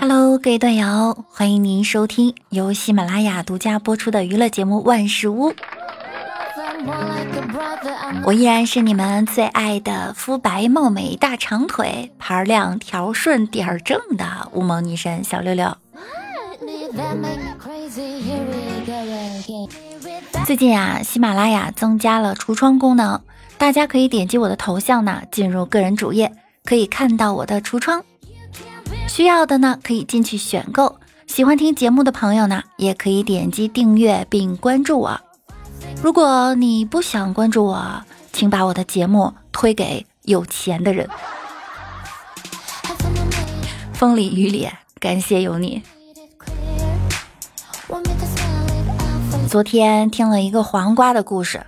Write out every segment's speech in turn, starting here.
Hello，各位段友，欢迎您收听由喜马拉雅独家播出的娱乐节目《万事屋》。我依然是你们最爱的肤白貌美、大长腿、盘亮条顺、点儿正的乌蒙女神小六六。最近啊，喜马拉雅增加了橱窗功能，大家可以点击我的头像呢，进入个人主页，可以看到我的橱窗。需要的呢，可以进去选购。喜欢听节目的朋友呢，也可以点击订阅并关注我。如果你不想关注我，请把我的节目推给有钱的人。风里雨里，感谢有你。昨天听了一个黄瓜的故事。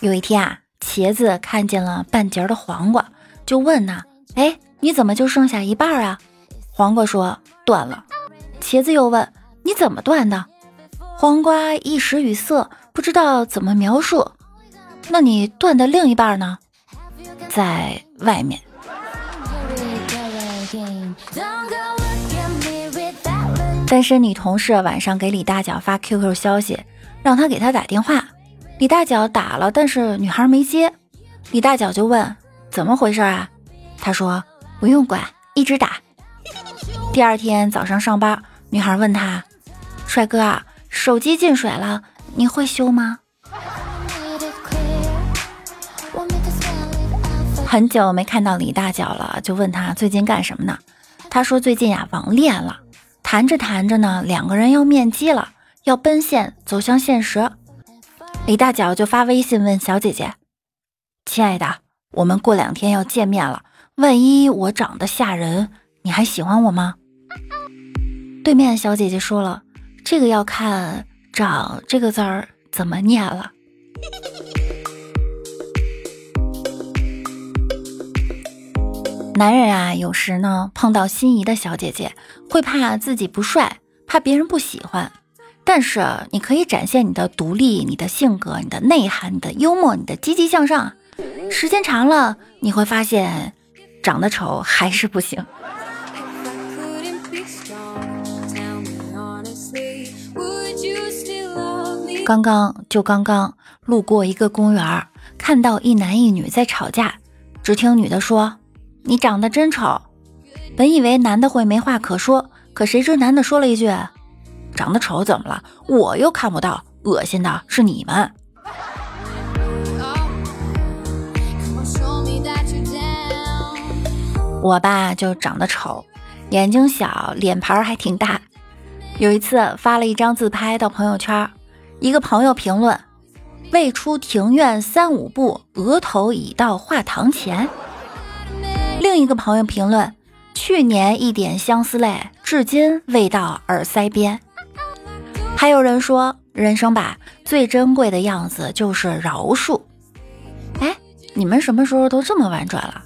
有一天啊，茄子看见了半截的黄瓜，就问呐：“哎，你怎么就剩下一半啊？”黄瓜说：“断了。”茄子又问：“你怎么断的？”黄瓜一时语塞，不知道怎么描述。那你断的另一半呢？在外面。单身女同事晚上给李大脚发 QQ 消息。让他给他打电话，李大脚打了，但是女孩没接。李大脚就问怎么回事啊？他说不用管，一直打。第二天早上上班，女孩问他，帅哥啊，手机进水了，你会修吗？很久没看到李大脚了，就问他最近干什么呢？他说最近呀网恋了，谈着谈着呢，两个人要面基了。要奔现，走向现实。李大脚就发微信问小姐姐：“亲爱的，我们过两天要见面了，万一我长得吓人，你还喜欢我吗？”对面小姐姐说了：“这个要看‘长’这个字儿怎么念了。”男人啊，有时呢碰到心仪的小姐姐，会怕自己不帅，怕别人不喜欢。但是你可以展现你的独立、你的性格、你的内涵、你的幽默、你的积极向上。时间长了，你会发现，长得丑还是不行。刚刚就刚刚路过一个公园，看到一男一女在吵架。只听女的说：“你长得真丑。”本以为男的会没话可说，可谁知男的说了一句。长得丑怎么了？我又看不到，恶心的是你们。我吧就长得丑，眼睛小，脸盘还挺大。有一次发了一张自拍到朋友圈，一个朋友评论：“未出庭院三五步，额头已到画堂前。”另一个朋友评论：“去年一点相思泪，至今未到耳腮边。”还有人说，人生吧，最珍贵的样子就是饶恕。哎，你们什么时候都这么婉转了？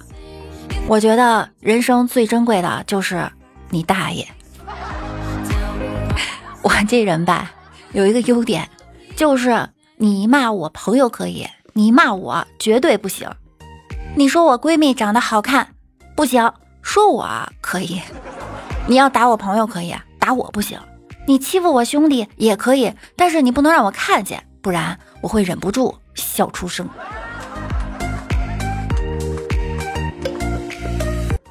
我觉得人生最珍贵的就是你大爷。我这人吧，有一个优点，就是你骂我朋友可以，你骂我绝对不行。你说我闺蜜长得好看，不行，说我可以。你要打我朋友可以，打我不行。你欺负我兄弟也可以，但是你不能让我看见，不然我会忍不住笑出声。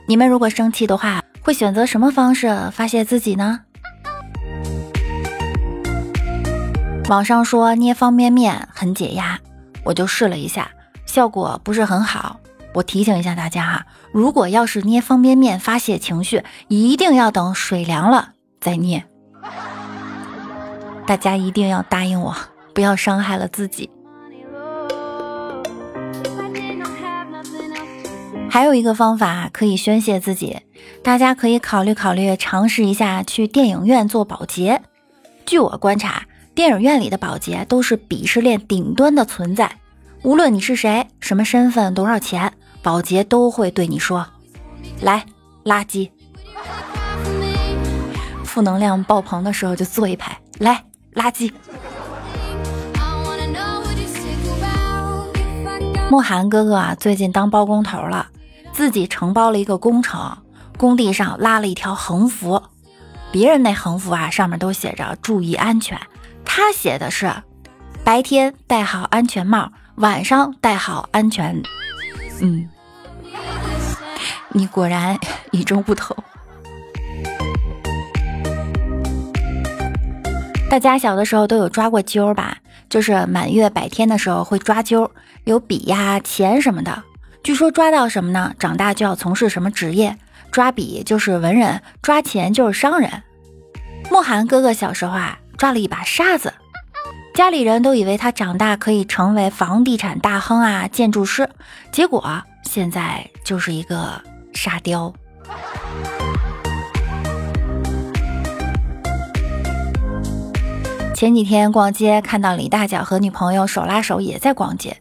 你们如果生气的话，会选择什么方式发泄自己呢？网上说捏方便面很解压，我就试了一下，效果不是很好。我提醒一下大家哈，如果要是捏方便面发泄情绪，一定要等水凉了再捏。大家一定要答应我，不要伤害了自己。还有一个方法可以宣泄自己，大家可以考虑考虑，尝试一下去电影院做保洁。据我观察，电影院里的保洁都是鄙视链顶端的存在，无论你是谁、什么身份、多少钱，保洁都会对你说：“来，垃圾。”负能量爆棚的时候就坐一排，来。垃圾。莫寒哥哥啊，最近当包工头了，自己承包了一个工程，工地上拉了一条横幅，别人那横幅啊，上面都写着注意安全，他写的是白天戴好安全帽，晚上戴好安全。嗯，你果然与众不同。大家小的时候都有抓过阄吧？就是满月百天的时候会抓阄，有笔呀、钱什么的。据说抓到什么呢？长大就要从事什么职业？抓笔就是文人，抓钱就是商人。慕寒哥哥小时候啊，抓了一把沙子，家里人都以为他长大可以成为房地产大亨啊、建筑师，结果现在就是一个沙雕。前几天逛街，看到李大脚和女朋友手拉手也在逛街，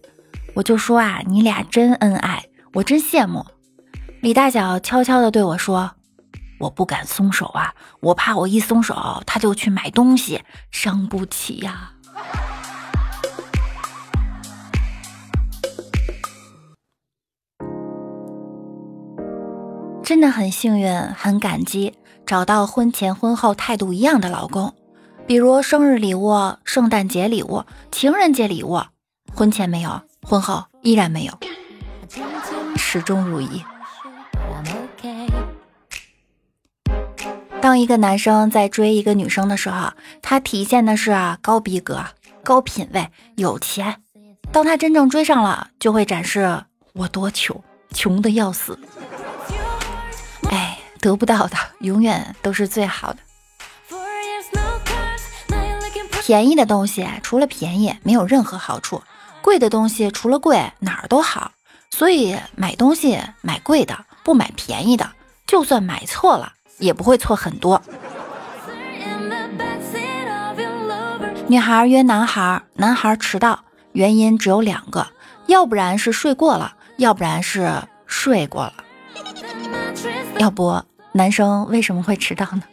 我就说啊，你俩真恩爱，我真羡慕。李大脚悄悄地对我说：“我不敢松手啊，我怕我一松手，他就去买东西，伤不起呀。”真的很幸运，很感激找到婚前婚后态度一样的老公。比如生日礼物、圣诞节礼物、情人节礼物，婚前没有，婚后依然没有，始终如一。当一个男生在追一个女生的时候，他体现的是高逼格、高品位、有钱；当他真正追上了，就会展示我多穷，穷的要死。哎，得不到的永远都是最好的。便宜的东西除了便宜没有任何好处，贵的东西除了贵哪儿都好。所以买东西买贵的，不买便宜的，就算买错了也不会错很多。女孩约男孩，男孩迟到，原因只有两个，要不然是睡过了，要不然是睡过了。要不男生为什么会迟到呢？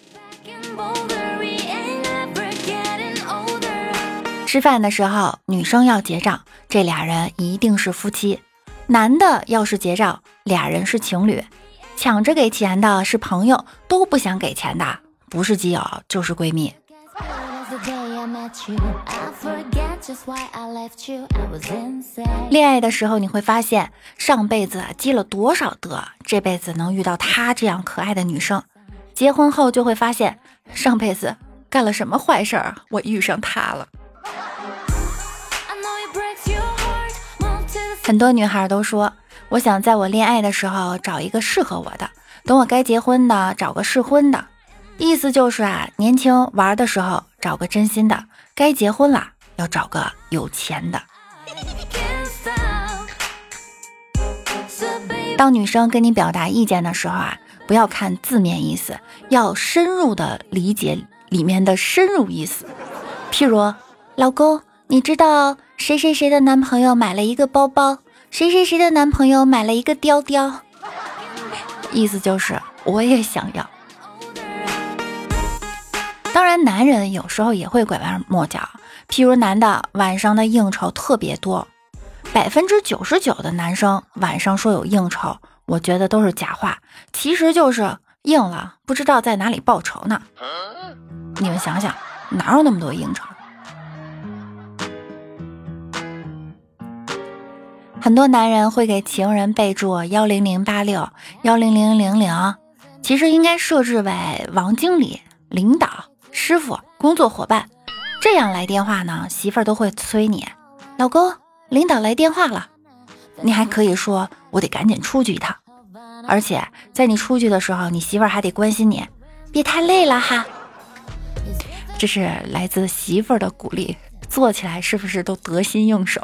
吃饭的时候，女生要结账，这俩人一定是夫妻；男的要是结账，俩人是情侣。抢着给钱的是朋友，都不想给钱的不是基友就是闺蜜。恋爱的时候，你会发现上辈子积了多少德，这辈子能遇到她这样可爱的女生。结婚后就会发现上辈子干了什么坏事儿，我遇上她了。很多女孩都说，我想在我恋爱的时候找一个适合我的，等我该结婚的找个适婚的。意思就是啊，年轻玩的时候找个真心的，该结婚了要找个有钱的。当女生跟你表达意见的时候啊，不要看字面意思，要深入的理解里面的深入意思。譬如，老公，你知道？谁谁谁的男朋友买了一个包包，谁谁谁的男朋友买了一个貂貂，意思就是我也想要。当然，男人有时候也会拐弯抹角，譬如男的晚上的应酬特别多，百分之九十九的男生晚上说有应酬，我觉得都是假话，其实就是应了，不知道在哪里报仇呢。你们想想，哪有那么多应酬？很多男人会给情人备注幺零零八六幺零零零零，其实应该设置为王经理、领导、师傅、工作伙伴，这样来电话呢，媳妇儿都会催你，老公，领导来电话了。你还可以说，我得赶紧出去一趟，而且在你出去的时候，你媳妇儿还得关心你，别太累了哈。这是来自媳妇儿的鼓励，做起来是不是都得心应手？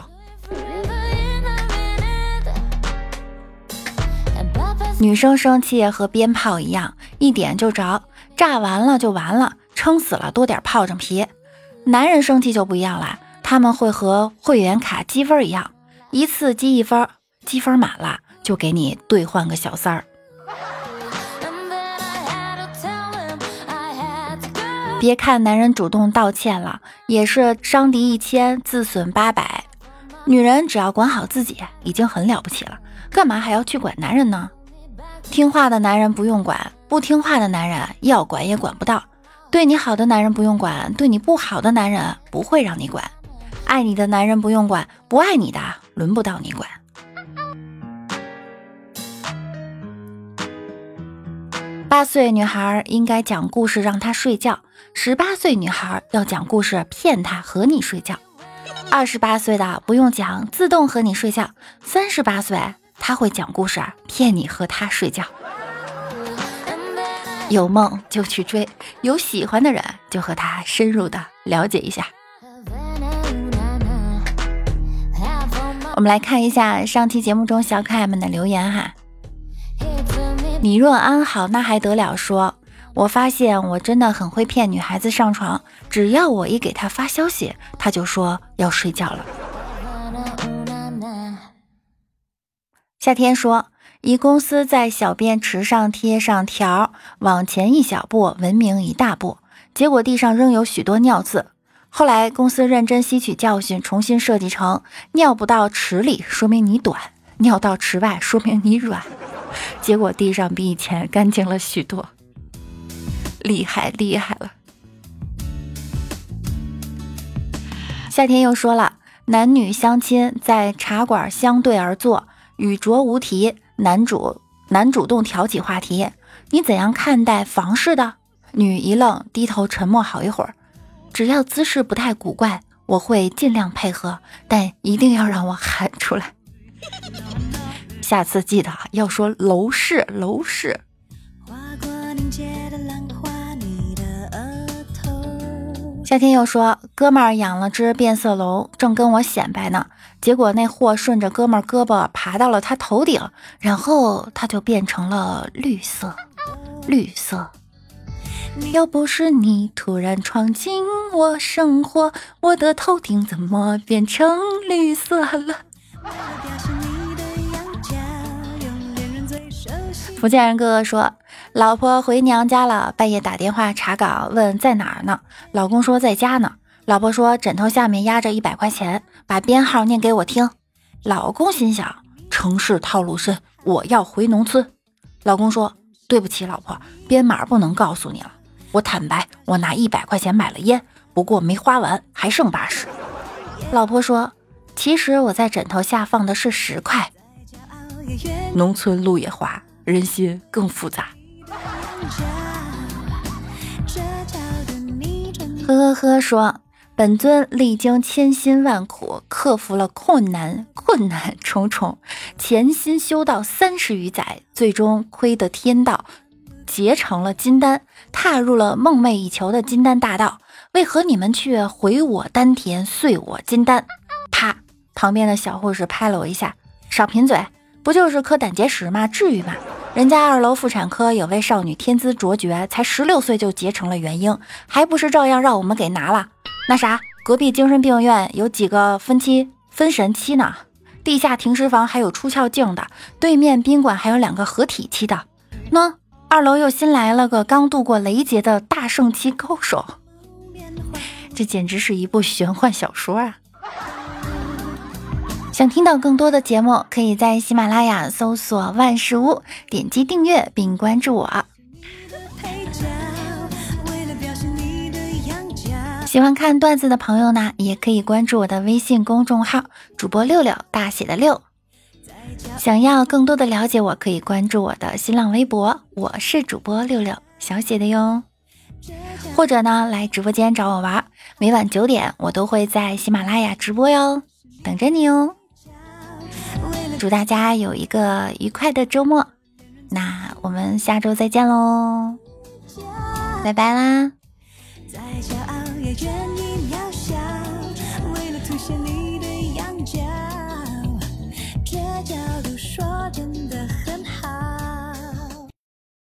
女生生气和鞭炮一样，一点就着，炸完了就完了，撑死了多点炮仗皮。男人生气就不一样了，他们会和会员卡积分一样，一次积一分，积分满了就给你兑换个小三儿。别看男人主动道歉了，也是伤敌一千，自损八百。女人只要管好自己，已经很了不起了，干嘛还要去管男人呢？听话的男人不用管，不听话的男人要管也管不到。对你好的男人不用管，对你不好的男人不会让你管。爱你的男人不用管，不爱你的轮不到你管。八岁女孩应该讲故事让他睡觉，十八岁女孩要讲故事骗他和你睡觉。二十八岁的不用讲，自动和你睡觉。三十八岁他会讲故事啊骗你和他睡觉。有梦就去追，有喜欢的人就和他深入的了解一下。我们来看一下上期节目中小可爱们的留言哈。你若安好，那还得了？说，我发现我真的很会骗女孩子上床，只要我一给她发消息，她就说要睡觉了。夏天说。一公司在小便池上贴上条：“往前一小步，文明一大步。”结果地上仍有许多尿渍。后来公司认真吸取教训，重新设计成：“尿不到池里，说明你短；尿到池外，说明你软。”结果地上比以前干净了许多。厉害厉害了！夏天又说了：“男女相亲在茶馆相对而坐，语拙无题。”男主男主动挑起话题，你怎样看待房事的？女一愣，低头沉默好一会儿。只要姿势不太古怪，我会尽量配合，但一定要让我喊出来。下次记得要说楼市楼市。花过凝结的浪花夏天又说，哥们儿养了只变色龙，正跟我显摆呢。结果那货顺着哥们儿胳膊爬到了他头顶，然后他就变成了绿色，绿色。要不是你突然闯进我生活，我的头顶怎么变成绿色了？福建人哥哥说，老婆回娘家了，半夜打电话查岗，问在哪儿呢？老公说在家呢。老婆说：“枕头下面压着一百块钱，把编号念给我听。”老公心想：“城市套路深，我要回农村。”老公说：“对不起，老婆，编码不能告诉你了。我坦白，我拿一百块钱买了烟，不过没花完，还剩八十。”老婆说：“其实我在枕头下放的是十块。”农村路也滑，人心更复杂。呵呵呵，说。本尊历经千辛万苦，克服了困难，困难重重，潜心修道三十余载，最终亏得天道，结成了金丹，踏入了梦寐以求的金丹大道。为何你们却毁我丹田，碎我金丹？啪！旁边的小护士拍了我一下，少贫嘴，不就是颗胆结石吗？至于吗？人家二楼妇产科有位少女天资卓绝，才十六岁就结成了元婴，还不是照样让我们给拿了？那啥，隔壁精神病院有几个分期分神期呢？地下停尸房还有出窍镜的，对面宾馆还有两个合体期的。喏，二楼又新来了个刚度过雷劫的大圣期高手，这简直是一部玄幻小说啊！想听到更多的节目，可以在喜马拉雅搜索万事屋，点击订阅并关注我。喜欢看段子的朋友呢，也可以关注我的微信公众号“主播六六”，大写的六。想要更多的了解我，可以关注我的新浪微博，我是主播六六，小写的哟。或者呢，来直播间找我玩，每晚九点我都会在喜马拉雅直播哟，等着你哦。祝大家有一个愉快的周末，那我们下周再见喽，拜拜啦。再骄傲也倦，